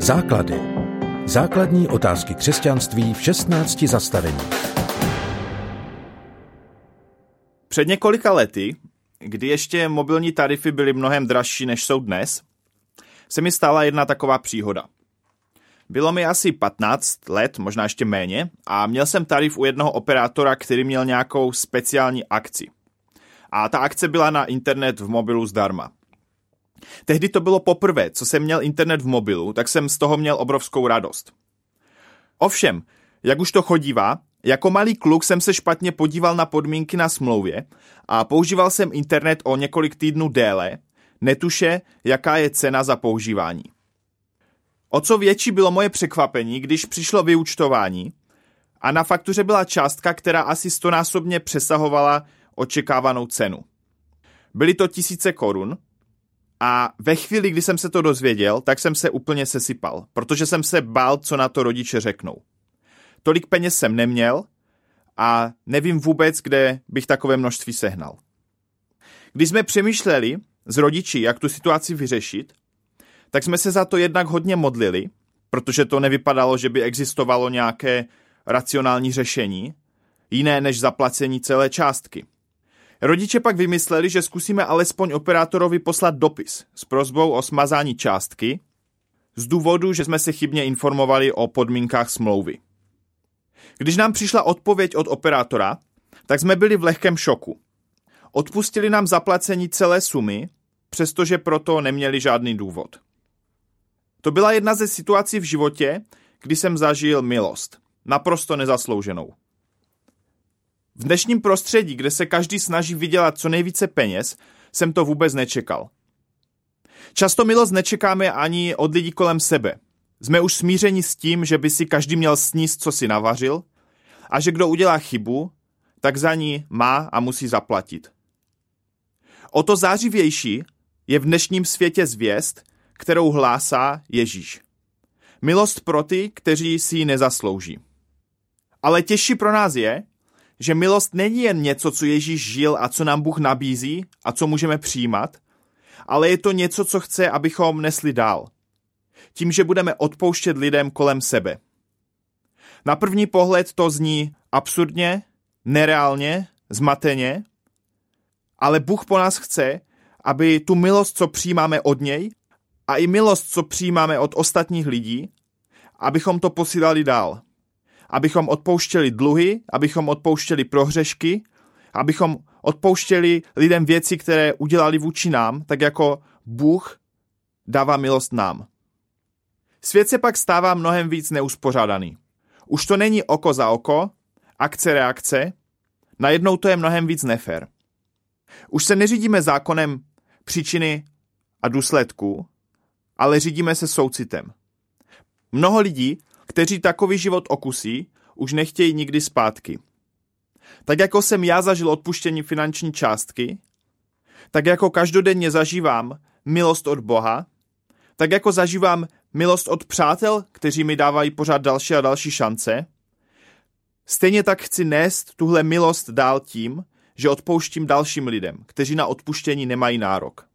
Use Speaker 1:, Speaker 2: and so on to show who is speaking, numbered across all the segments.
Speaker 1: Základy. Základní otázky křesťanství v 16 zastavení.
Speaker 2: Před několika lety, kdy ještě mobilní tarify byly mnohem dražší, než jsou dnes, se mi stala jedna taková příhoda. Bylo mi asi 15 let, možná ještě méně, a měl jsem tarif u jednoho operátora, který měl nějakou speciální akci. A ta akce byla na internet v mobilu zdarma. Tehdy to bylo poprvé, co jsem měl internet v mobilu, tak jsem z toho měl obrovskou radost. Ovšem, jak už to chodívá, jako malý kluk jsem se špatně podíval na podmínky na smlouvě a používal jsem internet o několik týdnů déle, netuše, jaká je cena za používání. O co větší bylo moje překvapení, když přišlo vyučtování a na faktuře byla částka, která asi stonásobně přesahovala očekávanou cenu. Byly to tisíce korun a ve chvíli, kdy jsem se to dozvěděl, tak jsem se úplně sesypal, protože jsem se bál, co na to rodiče řeknou. Tolik peněz jsem neměl a nevím vůbec, kde bych takové množství sehnal. Když jsme přemýšleli s rodiči, jak tu situaci vyřešit, tak jsme se za to jednak hodně modlili, protože to nevypadalo, že by existovalo nějaké racionální řešení, jiné než zaplacení celé částky. Rodiče pak vymysleli, že zkusíme alespoň operátorovi poslat dopis s prozbou o smazání částky, z důvodu, že jsme se chybně informovali o podmínkách smlouvy. Když nám přišla odpověď od operátora, tak jsme byli v lehkém šoku. Odpustili nám zaplacení celé sumy, přestože proto neměli žádný důvod. To byla jedna ze situací v životě, kdy jsem zažil milost. Naprosto nezaslouženou. V dnešním prostředí, kde se každý snaží vydělat co nejvíce peněz, jsem to vůbec nečekal. Často milost nečekáme ani od lidí kolem sebe. Jsme už smířeni s tím, že by si každý měl sníst, co si navařil, a že kdo udělá chybu, tak za ní má a musí zaplatit. O to zářivější je v dnešním světě zvěst, kterou hlásá Ježíš. Milost pro ty, kteří si ji nezaslouží. Ale těžší pro nás je, že milost není jen něco, co Ježíš žil a co nám Bůh nabízí a co můžeme přijímat, ale je to něco, co chce, abychom nesli dál. Tím, že budeme odpouštět lidem kolem sebe. Na první pohled to zní absurdně, nereálně, zmateně, ale Bůh po nás chce, aby tu milost, co přijímáme od něj, a i milost, co přijímáme od ostatních lidí, abychom to posílali dál abychom odpouštěli dluhy, abychom odpouštěli prohřešky, abychom odpouštěli lidem věci, které udělali vůči nám, tak jako Bůh dává milost nám. Svět se pak stává mnohem víc neuspořádaný. Už to není oko za oko, akce reakce, najednou to je mnohem víc nefér. Už se neřídíme zákonem příčiny a důsledků, ale řídíme se soucitem. Mnoho lidí kteří takový život okusí, už nechtějí nikdy zpátky. Tak jako jsem já zažil odpuštění finanční částky, tak jako každodenně zažívám milost od Boha, tak jako zažívám milost od přátel, kteří mi dávají pořád další a další šance, stejně tak chci nést tuhle milost dál tím, že odpouštím dalším lidem, kteří na odpuštění nemají nárok.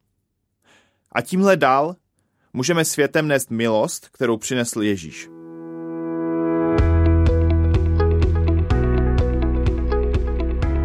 Speaker 2: A tímhle dál můžeme světem nést milost, kterou přinesl Ježíš.